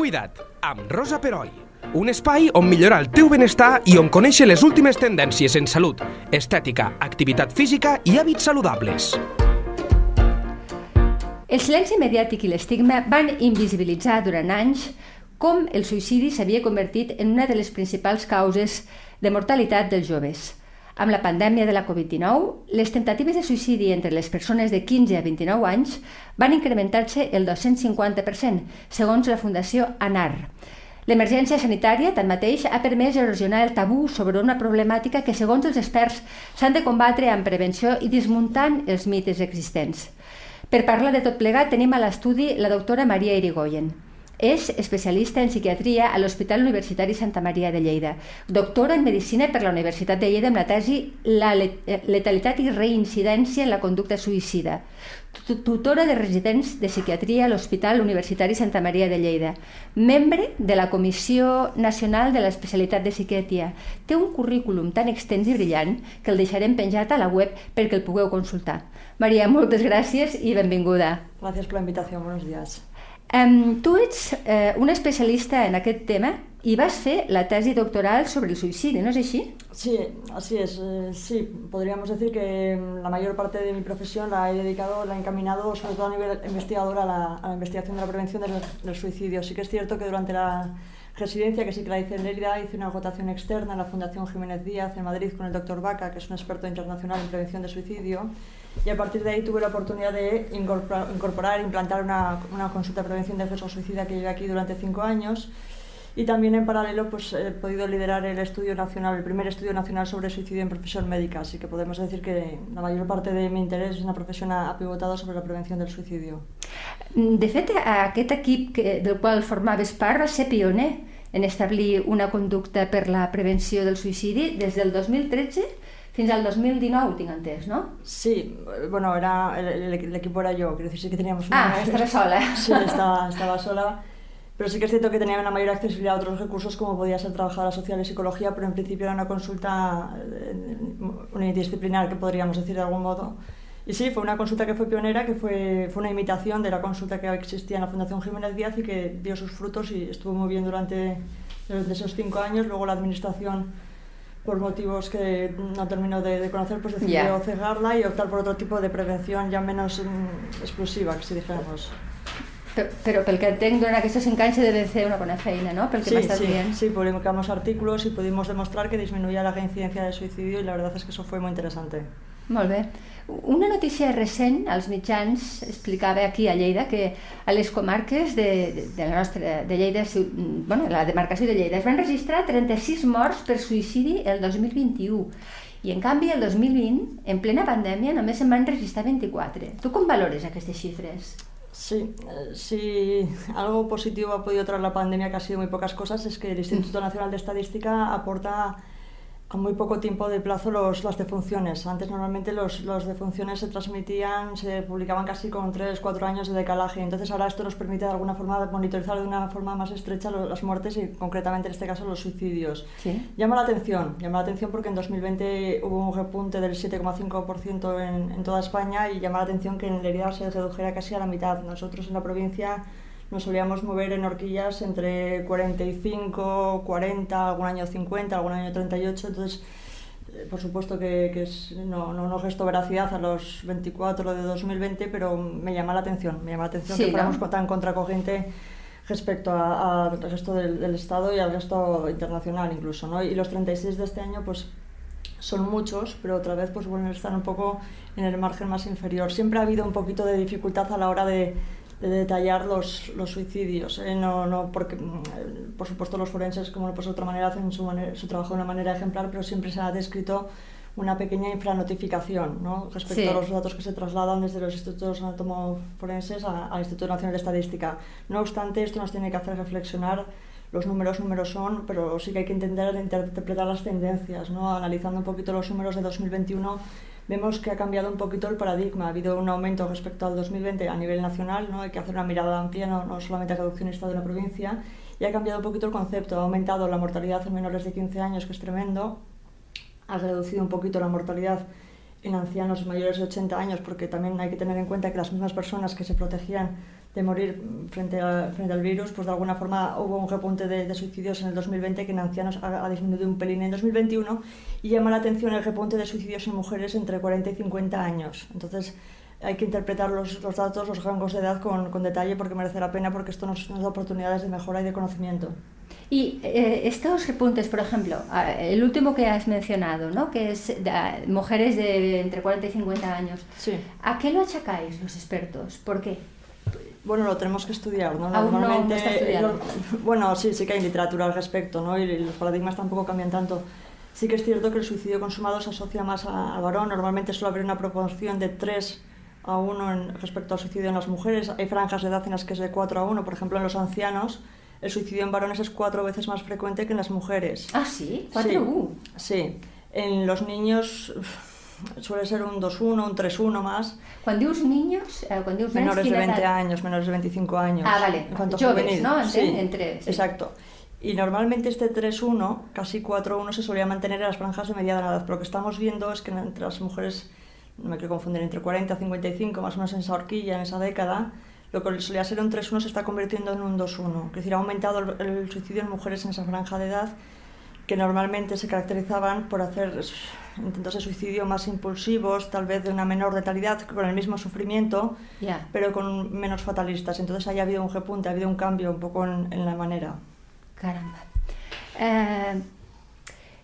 Cuida't, amb Rosa Peroi. Un espai on millorar el teu benestar i on conèixer les últimes tendències en salut, estètica, activitat física i hàbits saludables. El silenci mediàtic i l'estigma van invisibilitzar durant anys com el suïcidi s'havia convertit en una de les principals causes de mortalitat dels joves. Amb la pandèmia de la Covid-19, les temptatives de suïcidi entre les persones de 15 a 29 anys van incrementar-se el 250%, segons la Fundació ANAR. L'emergència sanitària, tanmateix, ha permès erosionar el tabú sobre una problemàtica que, segons els experts, s'han de combatre amb prevenció i desmuntant els mites existents. Per parlar de tot plegat, tenim a l'estudi la doctora Maria Irigoyen. És especialista en psiquiatria a l'Hospital Universitari Santa Maria de Lleida, doctora en Medicina per la Universitat de Lleida amb la tesi La letalitat i reincidència en la conducta suïcida, tutora de residents de psiquiatria a l'Hospital Universitari Santa Maria de Lleida, membre de la Comissió Nacional de l'Especialitat de Psiquiatria. Té un currículum tan extens i brillant que el deixarem penjat a la web perquè el pugueu consultar. Maria, moltes gràcies i benvinguda. Gracias por la invitación, buenos días. Um, tu ets eh, un especialista en aquest tema i vas fer la tesi doctoral sobre el suïcidi, ¿no es así? Sí, así es. Eh, sí, podríamos decir que la mayor parte de mi profesión la he dedicado, la he encaminado sobre todo a nivel investigador a la, a la investigación de la prevención del, del, suicidio. Sí que es cierto que durante la residencia, que sí que la hice en Lérida, hice una votación externa en la Fundación Jiménez Díaz en Madrid con el doctor Vaca, que es un experto internacional en prevención de suicidio y a partir de ahí tuve la oportunidad de incorporar, implantar una, una consulta de prevención de riesgo suicida que llevé aquí durante cinco años y también en paralelo pues, he podido liderar el estudio nacional, el primer estudio nacional sobre suicidio en profesión médica, así que podemos decir que la mayor parte de mi interés es una profesión pivotado sobre la prevención del suicidio. De fet, aquest equip que, del qual formaves part va ser pioner en establir una conducta per la prevenció del suïcidi des del 2013 fins al 2019, tinc entès, ¿no? Sí, bueno, era el, el, equipo era yo, quiero decir, sí que teníamos una... Ah, estaba sola. Sí, estaba, estaba sola, pero sí que es cierto que tenía una mayor accesibilidad a otros recursos como podía ser trabajadora social y psicología, pero en principio era una consulta eh, unidisciplinar, que podríamos decir de algún modo. Y sí, fue una consulta que fue pionera, que fue, fue una imitación de la consulta que existía en la Fundación Jiménez Díaz y que dio sus frutos y estuvo muy bien durante, durante esos cinco años. Luego la administración por motivos que no termino de, de conocer, pues decidió yeah. cegarla y optar por otro tipo de prevención ya menos mm, explosiva, que si dijéramos. Però, però pel que entenc, durant aquests cinc anys se debe fer una bona feina, ¿no? Pel que sí, sí, dient. sí, publicamos artículos y pudimos demostrar que disminuía la reincidencia de suicidio y la verdad es que eso fue muy interesante. Molt bé. Una notícia recent als mitjans explicava aquí a Lleida que a les comarques de, de, de la nostra de Lleida, bueno, la demarcació de Lleida es van registrar 36 morts per suïcidi el 2021 i en canvi el 2020, en plena pandèmia, només se'n van registrar 24. Tu com valores aquestes xifres? Sí, eh, si algo positivo ha podido traer la pandemia, que ha sido muy pocas cosas, es que el Instituto Nacional de Estadística aporta a muy poco tiempo de plazo los, las defunciones. Antes normalmente los, los defunciones se transmitían, se publicaban casi con 3, 4 años de decalaje. Entonces ahora esto nos permite de alguna forma monitorizar de una forma más estrecha las muertes y concretamente en este caso los suicidios. ¿Sí? Llama la atención, llama la atención porque en 2020 hubo un repunte del 7,5% en, en toda España y llama la atención que en herida se redujera casi a la mitad. Nosotros en la provincia nos solíamos mover en horquillas entre 45, 40, algún año 50, algún año 38, entonces eh, por supuesto que, que es, no, no, no, gesto veracidad a los 24 de 2020, pero me llama la atención, me llama la atención sí, que fuéramos ¿no? tan contracorriente respecto al resto del, del, Estado y al resto internacional incluso, ¿no? Y los 36 de este año, pues son muchos, pero otra vez pues vuelven a estar un poco en el margen más inferior. Siempre ha habido un poquito de dificultad a la hora de, de detallar los, los suicidios. ¿eh? No, no porque, mm, por supuesto, los forenses, como no pues de otra manera, hacen su, manera, su trabajo de una manera ejemplar, pero siempre se ha descrito una pequeña infranotificación ¿no? respecto sí. a los datos que se trasladan desde los institutos anatomoforenses al Instituto Nacional de Estadística. No obstante, esto nos tiene que hacer reflexionar los números números son, pero sí que hay que entender interpretar las tendencias, ¿no? analizando un poquito los números de 2021 vemos que ha cambiado un poquito el paradigma. Ha habido un aumento respecto al 2020 a nivel nacional, ¿no? hay que hacer una mirada amplia, no, no solamente reduccionista de una provincia, y ha cambiado un poquito el concepto. Ha aumentado la mortalidad en menores de 15 años, que es tremendo, ha reducido un poquito la mortalidad en ancianos mayores de 80 años, porque también hay que tener en cuenta que las mismas personas que se protegían de morir frente, a, frente al virus, pues de alguna forma hubo un repunte de, de suicidios en el 2020 que en ancianos ha, ha, disminuido un pelín en 2021 y llama la atención el repunte de suicidios en mujeres entre 40 y 50 años. Entonces hay que interpretar los, los datos, los rangos de edad con, con, detalle porque merece la pena porque esto nos, nos da oportunidades de mejora y de conocimiento. Y eh, estos repuntes, por ejemplo, el último que has mencionado, ¿no? que es de, mujeres de entre 40 y 50 años, sí. ¿a qué lo achacáis los expertos? ¿Por qué? Bueno, lo tenemos que estudiar, ¿no? Aún Normalmente, no está estudiado. lo- bueno, sí, sí que hay literatura al respecto, ¿no? Y los paradigmas tampoco cambian tanto. Sí que es cierto que el suicidio consumado se asocia más a- al varón. Normalmente suele haber una proporción de 3 a 1 en- respecto al suicidio en las mujeres. Hay franjas de edad en las que es de 4 a 1. Por ejemplo, en los ancianos, el suicidio en varones es cuatro veces más frecuente que en las mujeres. Ah, sí, 4 Sí. u Sí. En los niños suele ser un 2-1, un 3-1 más. Quan dius niños, eh, quan dius nens, Menores de quina 20 edat? años, menores de 25 años. Ah, vale. Infanto Jóvenes, juvenil. ¿no? Sí, Enten- entre- sí. exacto. Y normalmente este 3-1, casi 4-1, se solía mantener en las franjas de mediana edad. Pero lo que estamos viendo es que entre las mujeres, no me quiero confundir, entre 40 y 55, más o menos en esa horquilla, en esa década, lo que solía ser un 3-1 se está convirtiendo en un 2-1. Es decir, ha aumentado el, el suicidio en mujeres en esa franja de edad que normalmente se caracterizaban por hacer intentos de suicidio más impulsivos, tal vez de una menor letalidad, con el mismo sufrimiento, Ja. pero con menos fatalistas. Entonces ahí ha habido un repunte, ha habido un cambio un poco en, en la manera. Caramba. Eh,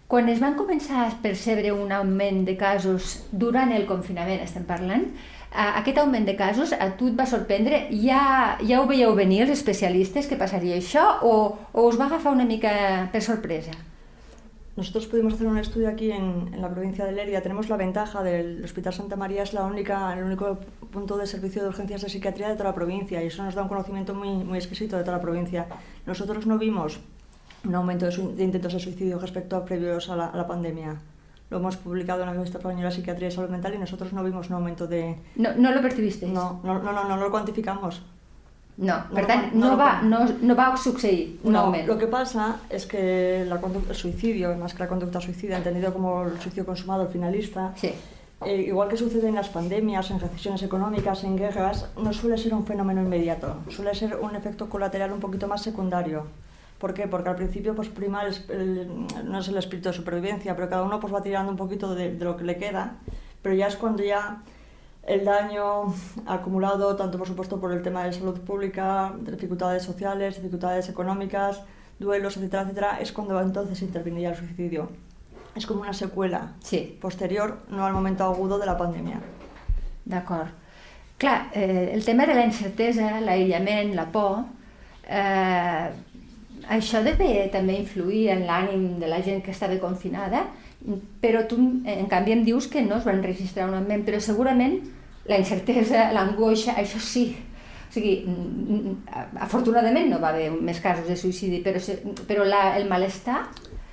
quan es van començar a percebre un augment de casos durant el confinament, estem parlant, eh, aquest augment de casos a tu et va sorprendre? Ja, ja ho veieu venir els especialistes que passaria això o, o us va agafar una mica per sorpresa? Nosotros pudimos hacer un estudio aquí en, en la provincia de Lerida. Tenemos la ventaja del Hospital Santa María, es la única, el único punto de servicio de urgencias de psiquiatría de toda la provincia y eso nos da un conocimiento muy, muy exquisito de toda la provincia. Nosotros no vimos un aumento de, su- de intentos de suicidio respecto a previos a la, a la pandemia. Lo hemos publicado en la revista española de Psiquiatría y Salud Mental y nosotros no vimos un aumento de... No, no lo percibisteis? No, no, no, no, no lo cuantificamos. No, per No, tant, no, no, va, no, no va succeir un No, augment. lo que pasa es que la condu- el suicidio, más que la conducta suicida, entendido como el suicidio consumado, el finalista, Sí. eh, igual que sucede en las pandemias, en recesiones económicas, en guerras, no suele ser un fenómeno inmediato, suele ser un efecto colateral un poquito más secundario. ¿Por qué? Porque al principio pues prima el, el- no es el espíritu de supervivencia, pero cada uno pues va tirando un poquito de, de lo que le queda, pero ya es cuando ya el daño acumulado, tanto por supuesto por el tema de salud pública, de dificultades sociales, dificultades económicas, duelos, etcétera, etcétera, es cuando entonces interveniría el suicidio. Es como una secuela Sí. posterior, no al momento agudo de la pandemia. D'acord. Clar, eh, el tema de la incertesa, l'aïllament, la por, eh, això deve també influir en l'ànim de la gent que estava confinada, però tu, en canvi, em dius que no es van registrar un augment, però segurament la incertesa, l'angoixa, això sí. O sigui, afortunadament no va haver més casos de suïcidi, però, però la, el malestar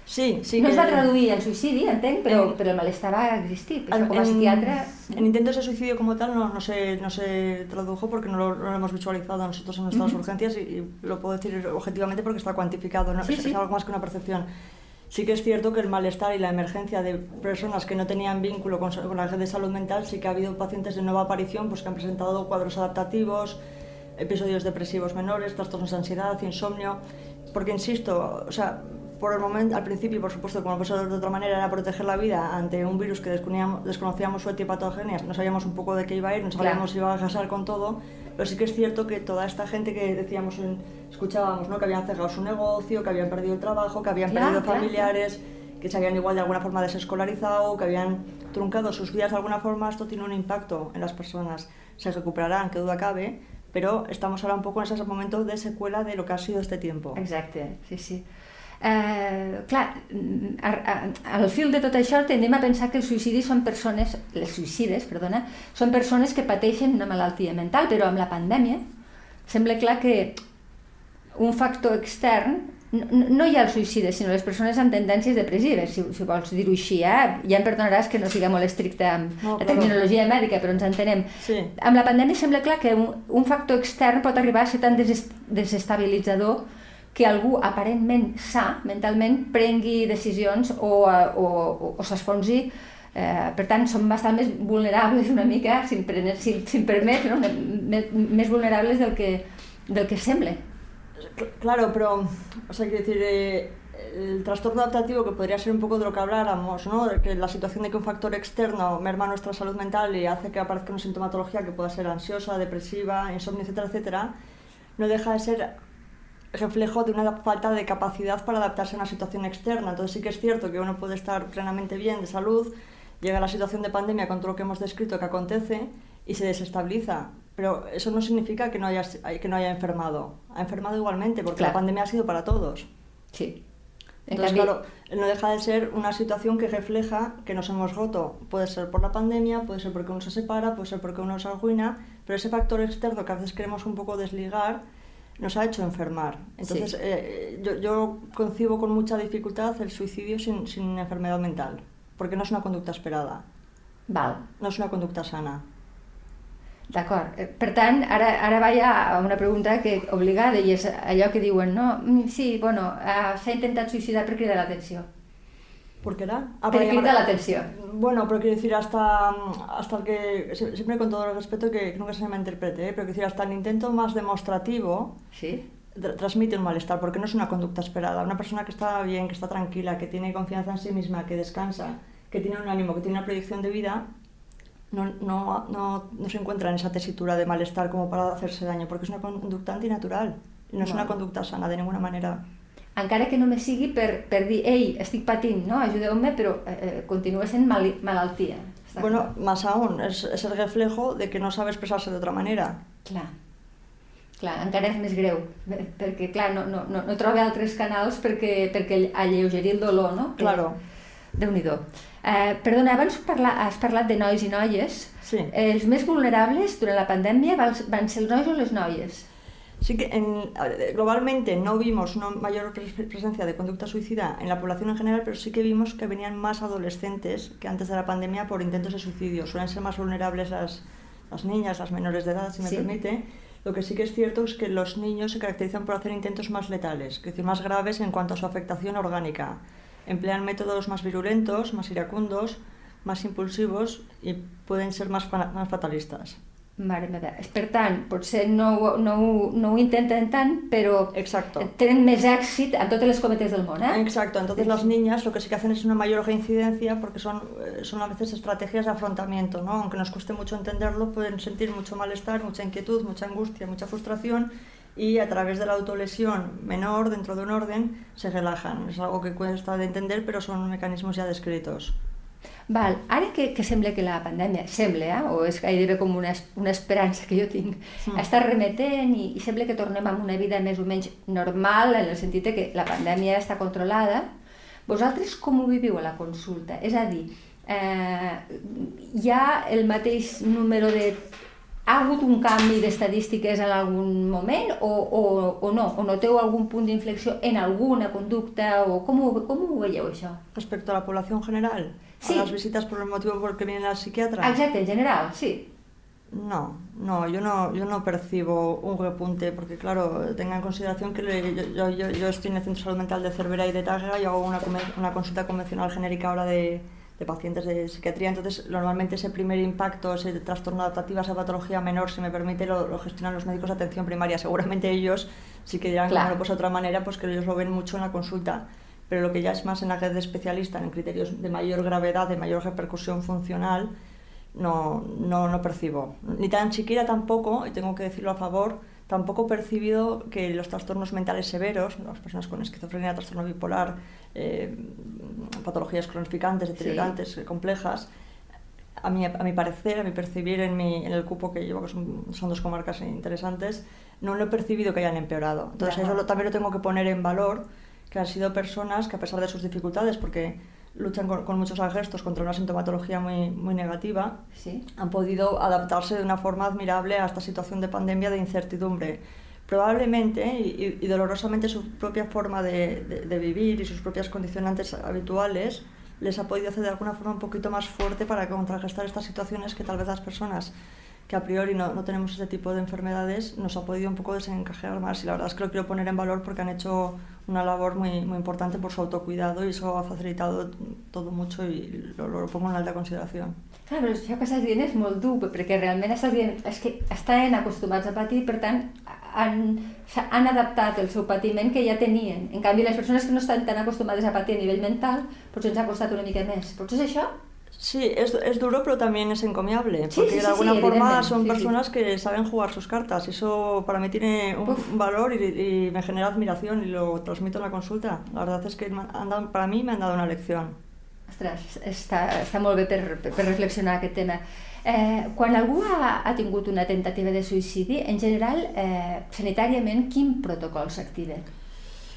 Sí, sí no que... es va traduir en suïcidi, entenc, però, En- però el malestar va existir. En, com a psiquiatra... en intentos de suicidio como tal no, no, se, no se tradujo porque no lo, no lo hemos visualizado nosotros en nuestras Ujú. urgencias y, y lo puedo decir objetivamente porque está cuantificado, ¿no? Sí, es, sí. es algo más que una percepción. Sí que es cierto que el malestar y la emergencia de personas que no tenían vínculo con, con la red de salud mental, sí que ha habido pacientes de nueva aparición pues, que han presentado cuadros adaptativos, episodios depresivos menores, trastornos de ansiedad, insomnio, porque insisto, o sea, por el momento, al principio, por supuesto, como puede ser de otra manera, era proteger la vida ante un virus que desconocíamos, desconocíamos su etiopatogenia, no sabíamos un poco de qué iba a ir, no sabíamos si iba a casar con todo, pero sí que es cierto que toda esta gente que decíamos, escuchábamos, ¿no? que habían cerrado su negocio, que habían perdido el trabajo, que habían Claro, perdido claro. familiares, que se habían igual de alguna forma desescolarizado, que habían truncado sus vidas de alguna forma, esto tiene un impacto en las personas. Se recuperarán, que duda cabe, pero estamos ahora un poco en ese momento de secuela de lo que ha sido este tiempo. Exacte, sí, sí. Eh, clar, mm, al fil de tot això tendim a pensar que els suïcidis són persones, les suïcides, perdona, són persones que pateixen una malaltia mental, però amb la pandèmia sembla clar que un factor extern no, no hi ha el suïcidi, sinó les persones amb tendències depressives, si, si vols dir-ho així, eh? ja em perdonaràs que no siga molt estricta amb No, la terminologia mèdica, però ens entenem. Sí. Amb la pandèmia sembla clar que un, un factor extern pot arribar a ser tan deses, desestabilitzador que algú aparentment sa, mentalment, prengui decisions o, eh, o, o, o s'esfonsi. Eh, per tant, som bastant més vulnerables una mica, si em, prene- si, si em permet, no? més, vulnerables del que, del que sembla. Claro, pero, o sea, quiero decir, eh, el trastorno adaptativo, que podría ser un poco de lo que habláramos, ¿no? Que la situación de que un factor externo merma nuestra salud mental y hace que aparezca una sintomatología que pueda ser ansiosa, depresiva, insomnio, etcétera, etcétera, no deja de ser reflejo de una falta de capacidad para adaptarse a una situación externa. Entonces sí que es cierto que uno puede estar plenamente bien de salud, llega la situación de pandemia con todo lo que hemos descrito que acontece y se desestabiliza. Pero eso no significa que no haya, que no haya enfermado. Ha enfermado igualmente, porque la pandemia ha sido para todos. Sí. Entonces, claro, no deja de ser una situación que refleja que nos hemos roto. Puede ser por la pandemia, puede ser porque uno se separa, puede ser porque uno se arruina, pero ese factor externo que a veces queremos un poco desligar nos ha hecho enfermar. Entonces, eh, yo, yo, concibo con mucha dificultad el suicidio sin, sin enfermedad mental, porque no es una conducta esperada. Val. No es una conducta sana. D'acord. Eh, per tant, ara, ara vaig a una pregunta que obligada i és allò que diuen, no? Mm, sí, bueno, uh, s'ha intentat suïcidar per cridar l'atenció. ¿Por qué era? Ah, per cridar l'atenció. Bueno, pero quiero decir, hasta, hasta el que, siempre con todo el respeto que nunca se me interprete, ¿eh? pero quiero decir, hasta el intento más demostrativo ¿Sí? transmite un malestar, porque no es una conducta esperada. Una persona que está bien, que está tranquila, que tiene confianza en sí misma, que descansa, que tiene un ánimo, que tiene una proyección de vida, no, no, no, no, se encuentra en esa tesitura de malestar como para hacerse daño, porque es una conducta antinatural, no és una conducta sana de ninguna manera. Encara que només sigui per, per dir, ei, estic patint, no? ajudeu-me, però eh, eh continua sent mal, malaltia. Bueno, más aún, és, és el reflejo de que no sabe expressar-se d'altra manera. Clar. Clar, encara és més greu, perquè clar, no, no, no, no troba altres canals perquè, perquè alleugerir el dolor, no? Claro. Déu-n'hi-do. Eh, perdona, abans parla, has parlat de nois i noies. Sí. Eh, els més vulnerables durant la pandèmia van, van ser els nois o les noies? Sí que en, globalmente no vimos una mayor presencia de conducta suicida en la población en general, pero sí que vimos que venían más adolescentes que antes de la pandemia por intentos de suicidio. Suelen ser más vulnerables las, las niñas, las menores de edad, si me ¿Sí? permite. Lo que sí que es cierto es que los niños se caracterizan por hacer intentos más letales, es decir, más graves en cuanto a su afectación orgánica emplean métodos más virulentos, más iracundos, más impulsivos i poden ser més, fa més fatalistes. Mare meva. Per tant, potser no, no, no ho intenten tant, però Exacto. tenen més èxit en totes les cometes del món, ¿eh? Exacto. Entonces las niñas lo que sí que hacen es una mayor reincidencia porque son, eh, son a veces estrategias de afrontamiento, ¿no? Aunque nos cueste mucho entenderlo, pueden sentir mucho malestar, mucha inquietud, mucha angustia, mucha frustración y a través de la autolesión menor dentro de un orden se relajan. És algo que cuesta de entender, però són mecanismes ja descritos. Val, ara que, que sembla que la pandèmia, sembla, eh? o és gairebé com una, una esperança que jo tinc, mm. està remetent i, i sembla que tornem a una vida més o menys normal, en el sentit que la pandèmia està controlada, vosaltres com ho viviu a la consulta? És a dir, eh, hi ha el mateix número de ha hagut un canvi d'estadístiques en algun moment o, o, o no? O noteu algun punt d'inflexió en alguna conducta? O com, ho, com ho veieu això? Respecto a la població en general? Sí. A las visitas por el motivo por el que vienen al psiquiatra? Exacte, en general, sí. No, no, yo no, yo no percibo un repunte, porque claro, tenga en consideración que le, yo, yo, yo, estoy en el Centro de Salud Mental de Cervera y de Tágera y hago una, una consulta convencional genérica ahora de, de pacientes de psiquiatría. Entonces, normalmente ese primer impacto, ese trastorno adaptativo, esa patología menor, si me permite, lo, lo gestionan los médicos de atención primaria. Seguramente ellos sí que dirán, claro. bueno, pues de otra manera, pues que ellos lo ven mucho en la consulta. Pero lo que ya es más en la red de especialista, en criterios de mayor gravedad, de mayor repercusión funcional, no, no, no percibo. Ni tan siquiera tampoco, y tengo que decirlo a favor, tampoco percibido que los trastornos mentales severos, las personas con esquizofrenia, trastorno bipolar, eh, patologías cronificantes, deteriorantes, sí. complejas, a mi, a mi parecer, a mi percibir en, mi, en el cupo que llevo, que son, son dos comarcas interesantes, no lo he percibido que hayan empeorado. Entonces, eso lo, también lo tengo que poner en valor, que han sido personas que a pesar de sus dificultades, porque luchan con, con muchos gestos contra una sintomatología muy, muy negativa, ¿Sí? han podido adaptarse de una forma admirable a esta situación de pandemia de incertidumbre. Probablemente y, y dolorosamente su propia forma de, de, de, vivir y sus propias condicionantes habituales les ha podido hacer de alguna forma un poquito más fuerte para contrarrestar estas situaciones que tal vez las personas que a priori no, no tenemos ese tipo de enfermedades nos ha podido un poco desencajar más y la verdad es que lo quiero poner en valor porque han hecho una labor muy, muy importante por su autocuidado y eso ha facilitado todo mucho y lo, lo pongo en alta consideración. Clar, però això que estàs dient és molt dur, perquè realment estàs dient és que estan acostumats a patir, per tant, han, han adaptat el seu patiment que ja tenien. En canvi, les persones que no estan tan acostumades a patir a nivell mental, potser ens ha costat una mica més. Potser és això? Sí, es, es duro, pero también es encomiable, Sí, porque sí, de alguna sí, forma son personas que saben jugar sus cartas eso para mí tiene un Uf. valor y, y me genera admiración y lo transmito en la consulta. La verdad es que han dado- para mí me han dado una lección. Ostres, està, està molt bé per, per, per reflexionar aquest tema. Eh, quan algú ha, ha tingut una tentativa de suïcidi, en general, eh, sanitàriament, quin protocol s'activa?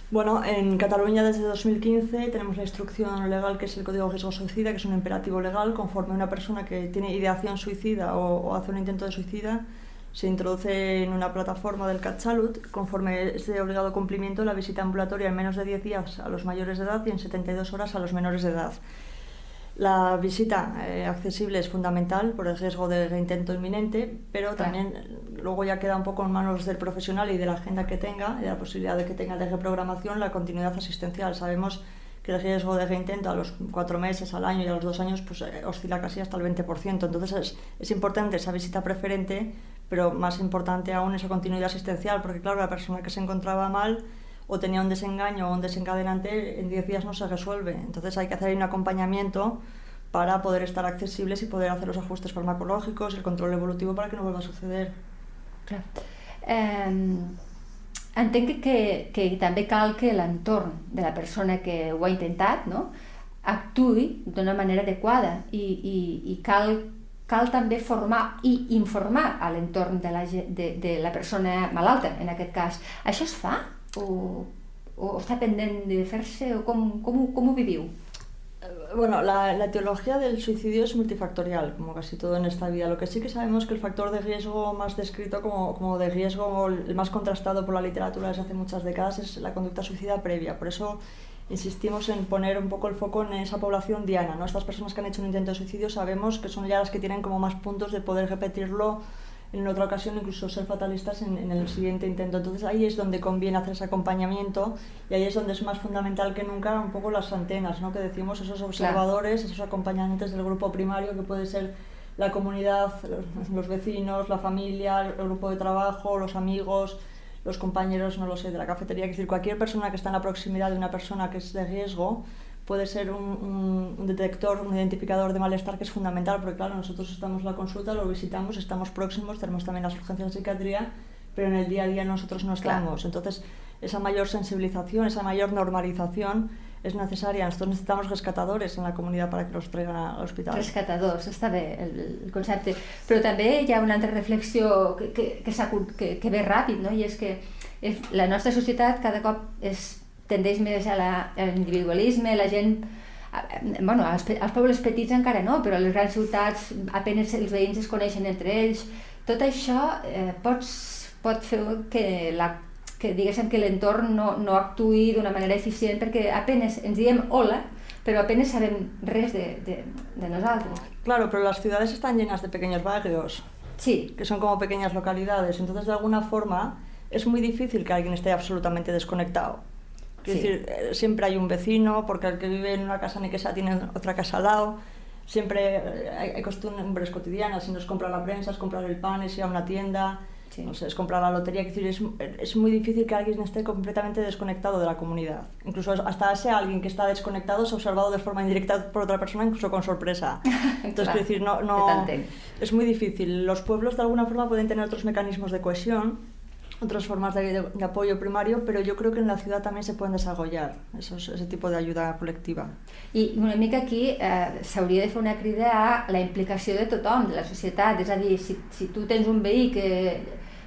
Bueno, en Cataluña desde 2015 tenemos la instrucción legal que es el Código de Riesgo Suicida, que es un imperativo legal conforme una persona que tiene ideación suicida o, hace un intento de suicida se introduce en una plataforma del CatSalut, conforme es de obligado cumplimiento la visita ambulatoria en menos de 10 días a los mayores de edad y en 72 horas a los menores de edad. La visita eh, accesible es fundamental por el riesgo de reintento inminente, pero también eh, luego ya queda un poco en manos del profesional y de la agenda que tenga, y de la posibilidad de que tenga de reprogramación la continuidad asistencial. Sabemos que el riesgo de reintento a los cuatro meses, al año y a los dos años pues, eh, oscila casi hasta el 20%. Entonces es, es importante esa visita preferente, pero más importante aún esa continuidad asistencial, porque claro, la persona que se encontraba mal o tenía un desengaño o un desencadenante, en 10 días no se resuelve. Entonces hay que hacer un acompañamiento para poder estar accesibles y poder hacer los ajustes farmacológicos, el control evolutivo para que no vuelva a suceder. Eh, entenc que, que, que també cal que l'entorn de la persona que ho ha intentat no? actui d'una manera adequada i, i, i cal, cal també formar i informar a l'entorn de, la, de, de la persona malalta, en aquest cas. Això es fa? O, o està de fer-se? O com, com, com ho viviu? Eh, Bueno, la, la etiología del suicidio es multifactorial, como casi todo en esta vida. Lo que sí que sabemos que el factor de riesgo más descrito como, como de riesgo, el más contrastado por la literatura desde hace muchas décadas, es la conducta suicida previa. Por eso insistimos en poner un poco el foco en esa población diana. ¿no? Estas personas que han hecho un intento de suicidio sabemos que son ya las que tienen como más puntos de poder repetirlo en otra ocasión, incluso ser fatalistas en, en el siguiente intento. Entonces ahí es donde conviene hacer ese acompañamiento y ahí es donde es más fundamental que nunca un poco las antenas, ¿no? que decimos esos observadores, esos acompañantes del grupo primario que puede ser la comunidad, los, los vecinos, la familia, el grupo de trabajo, los amigos, los compañeros, no lo sé, de la cafetería, es decir, cualquier persona que está en la proximidad de una persona que es de riesgo puede ser un, un- detector, un identificador de malestar que es fundamental, porque claro, nosotros estamos en la consulta, lo visitamos, estamos próximos, tenemos también las urgencias de psiquiatría, pero en el día a día nosotros no Claro. estamos. Entonces, esa mayor sensibilización, esa mayor normalización es necesaria. Nosotros necesitamos rescatadores en la comunidad para que los traigan al hospital. Rescatadors, està bé el, el concepte. Però també hi ha una altra reflexió que, que, que, que, que ve ràpid, no? i és que la nostra societat cada cop és, tendeix més a l'individualisme, la gent bueno, als, als pobles petits encara no, però a les grans ciutats apenes els veïns es coneixen entre ells. Tot això eh, pots, pot fer que la que diguéssim que l'entorn no, no actuï d'una manera eficient perquè apenes ens diem hola però apenas sabem res de, de, de nosaltres. Claro, pero las ciudades están llenas de pequeños barrios, Sí, que son como pequeñas localidades. Entonces, de alguna forma, es muy difícil que alguien esté absolutamente desconectado. Quiero Sí. decir, eh, siempre hay un vecino, porque el que vive en una casa ni que sea tiene otra casa al lado. Siempre eh, hay, costumbres cotidianas, si no es comprar la prensa, es comprar el pan, es ir a una tienda, Sí. no sé, es comprar la lotería. Quiero decir, es, es muy difícil que alguien esté completamente desconectado de la comunidad. Incluso hasta ese alguien que está desconectado ha observado de forma indirecta por otra persona, incluso con sorpresa. Entonces, Clar, quiero decir, no, no, es muy difícil. Los pueblos de alguna forma pueden tener otros mecanismos de cohesión, otras formas de, de- apoyo primario, pero yo creo que en la ciudad también se pueden desarrollar esos, ese tipo de ayuda colectiva. i una mica aquí eh, s'hauria de fer una crida a la implicació de tothom, de la societat, és a dir, si, si tu tens un veí que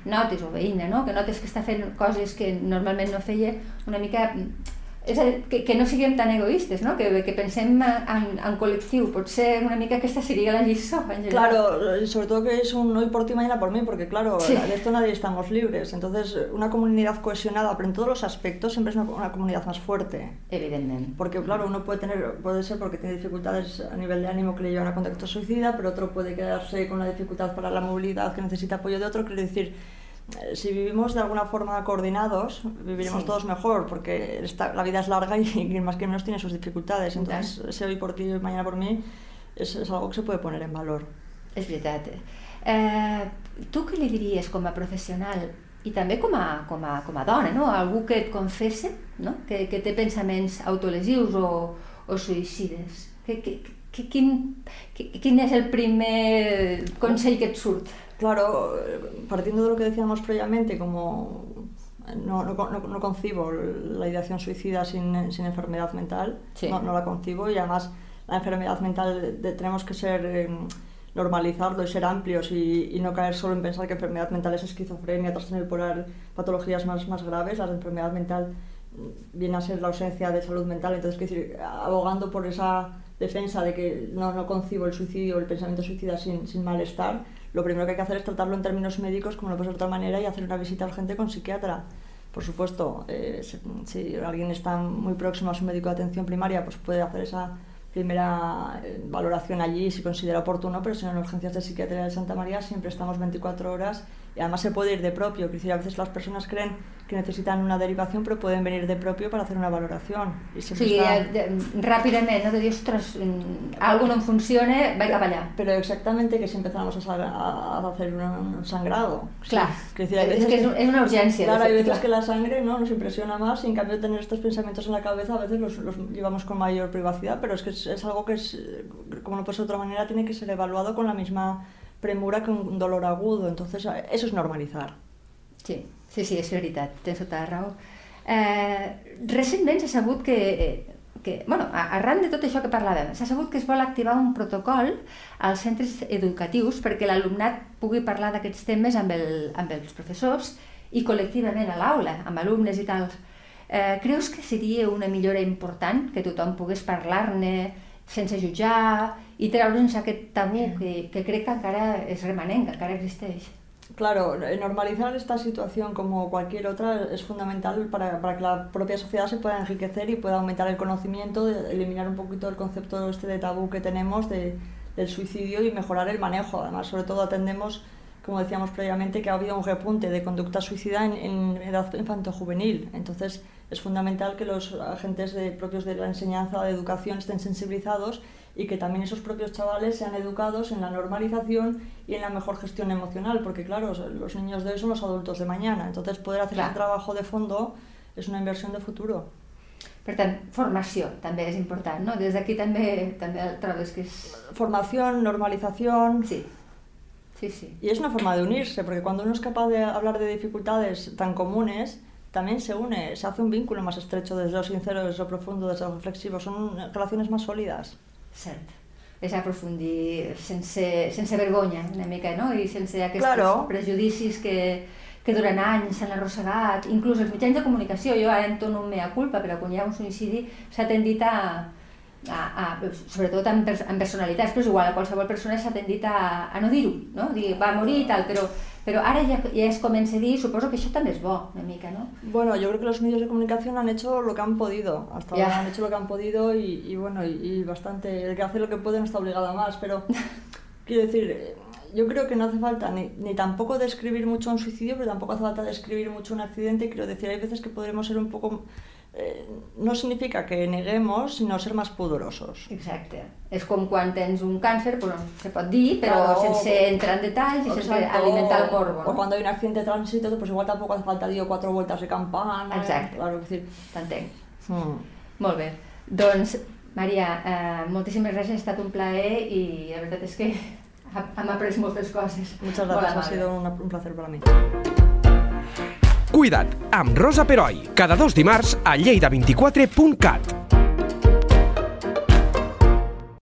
notes, o veïna, no? que notes que està fent coses que normalment no feia, una mica és a dir, que, que no siguem tan egoistes, no? que, que pensem en, en col·lectiu, potser una mica aquesta seria la lliçó general. Claro, sobre todo que es un hoy por ti, mañana por mí, porque claro, Sí. de esto nadie estamos libres. Entonces, una comunidad cohesionada, pero en todos los aspectos, siempre es una, una comunidad más fuerte. Evidentment. Porque claro, uno puede tener, puede ser porque tiene dificultades a nivel de ánimo que le llevan a contacto suicida, pero otro puede quedarse con la dificultad para la movilidad que necesita apoyo de otro. Quiero decir, si vivimos de alguna forma coordinados, viviremos Sí. todos mejor, porque esta- la vida es larga y quien más que menos tiene sus dificultades. Entonces, ese hoy por ti y mañana por mí es, es algo que se puede poner en valor. És veritat. Eh, tu què li diries com a professional i també com a, com a, com a dona, no? Algú que et confessa no? que, que té pensaments autolesius o, o suïcides. Que, que, que, quin, que, quin és el primer consell que et surt? Claro, partiendo de lo que decíamos previamente, como no, no, no- no concibo la ideación suicida sin, sin enfermedad mental, Sí. no, la concibo y además la enfermedad mental de- tenemos que ser eh, normalizarlo y ser amplios y, y no caer solo en pensar que enfermedad mental es esquizofrenia, trastorno bipolar, patologías más, más graves. La enfermedad mental viene a ser la ausencia de salud mental, entonces decir, abogando por esa defensa de que no, no concibo el suicidio el pensamiento suicida sin, sin malestar, lo primero que hay que hacer es tratarlo en términos médicos, como no puede ser de otra manera, y hacer una visita urgente con psiquiatra. Por supuesto, eh, si, si alguien está muy próximo a su médico de atención primaria, pues puede hacer esa primera eh, valoración allí si considera oportuno, pero si no en urgencias de psiquiatría de Santa María siempre estamos 24 horas y además se puede ir de propio. Es decir, a veces las personas creen que necesitan una derivación, pero pueden venir de propio para hacer una valoración. Y sigui, está- eh, de- ràpidament, no? de dir, ostres, mm, algo no funciona, vaig cap allà. Pero exactamente que si empezamos a, a- a hacer un, sangrado. Clar, Sí, es decir, veces que és, un- és una urgència. de Claro, hay veces que la sangre ¿no? nos impresiona más y en cambio tener estos pensamientos en la cabeza a veces los, los llevamos con mayor privacidad, pero es que es, es algo que es, como no puede ser de otra manera, tiene que ser evaluado con la misma premura que un dolor agudo. Entonces, eso es normalizar. Sí, sí, sí, és veritat, tens tota la raó. Eh, recentment s'ha sabut que, eh, que bueno, arran de tot això que parlàvem, s'ha sabut que es vol activar un protocol als centres educatius perquè l'alumnat pugui parlar d'aquests temes amb, el, amb els professors i col·lectivament a l'aula, amb alumnes i tal. Eh, creus que seria una millora important que tothom pogués parlar-ne sense jutjar i treure'ns aquest tabú que, que crec que encara és remanent, que encara existeix? Claro, normalizar esta situación como cualquier otra es fundamental para, para que la propia sociedad se pueda enriquecer y pueda aumentar el conocimiento, de eliminar un poquito el concepto este de tabú que tenemos de, del suicidio y mejorar el manejo. Además, sobre todo atendemos, como decíamos previamente, que ha habido un repunte de conducta suicida en, en edad infanto-juvenil. Entonces, es fundamental que los agentes de- propios de la enseñanza o de educación estén sensibilizados y que también esos propios chavales sean educados en la normalización y en la mejor gestión emocional, porque claro, los niños de hoy son los adultos de mañana, entonces poder hacer Clar. ese trabajo de fondo es una inversión de futuro. Per tant, formació també és important, no? Des d'aquí també també trobes que és... Formación, normalización, Sí, sí, sí. y es una forma de unirse, porque cuando uno es capaz de hablar de dificultades tan comunes, también se une, se hace un vínculo más estrecho desde lo sincero, desde lo profundo, desde lo reflexivo, son relaciones más sólidas. Cert. És aprofundir sense, sense vergonya, una mica, no? I sense aquests Claro. prejudicis que, que durant anys s'han arrossegat. Inclús els mitjans de comunicació, jo ara entono un mea culpa, però quan hi ha un suïcidi s'ha tendit a, a, a, sobretot pers amb personalitats, però és igual, a qualsevol persona s'ha tendit a, a no dir-ho, no? Dir, va morir i tal, però, però ara ja, ja es comença a dir, suposo que això també és bo, una mica, no? Bueno, yo creo que los medios de comunicación han hecho lo que han podido. Hasta ahora han hecho lo que han podido y, y bueno, y, y bastante. El que hace lo que puede no está obligado a más, pero quiero decir, yo creo que no hace falta ni, ni tampoco describir mucho un suicidio, pero tampoco hace falta describir mucho un accidente. Quiero decir, hay veces que podremos ser un poco. Eh, no significa que neguemos, sino ser más pudorosos. Exacte. És com quan tens un càncer, però se pot dir, però Claro. sense entrar en detalls i sense alimentar el morbo, O no? cuando hay un accidente de tránsito, pues igual tampoco hace falta dio cuatro vueltas de campana. Exacto. Claro, decir. T'entenc. hmm. Molt bé. Doncs, Maria, eh, moltíssimes gràcies, ha estat un plaer i la veritat és que ha- hem après moltes coses. Muchas Molt gracias, ha sido una- un placer para mí. Cuida't, amb Rosa Peroi, cada dos dimarts a lleida24.cat.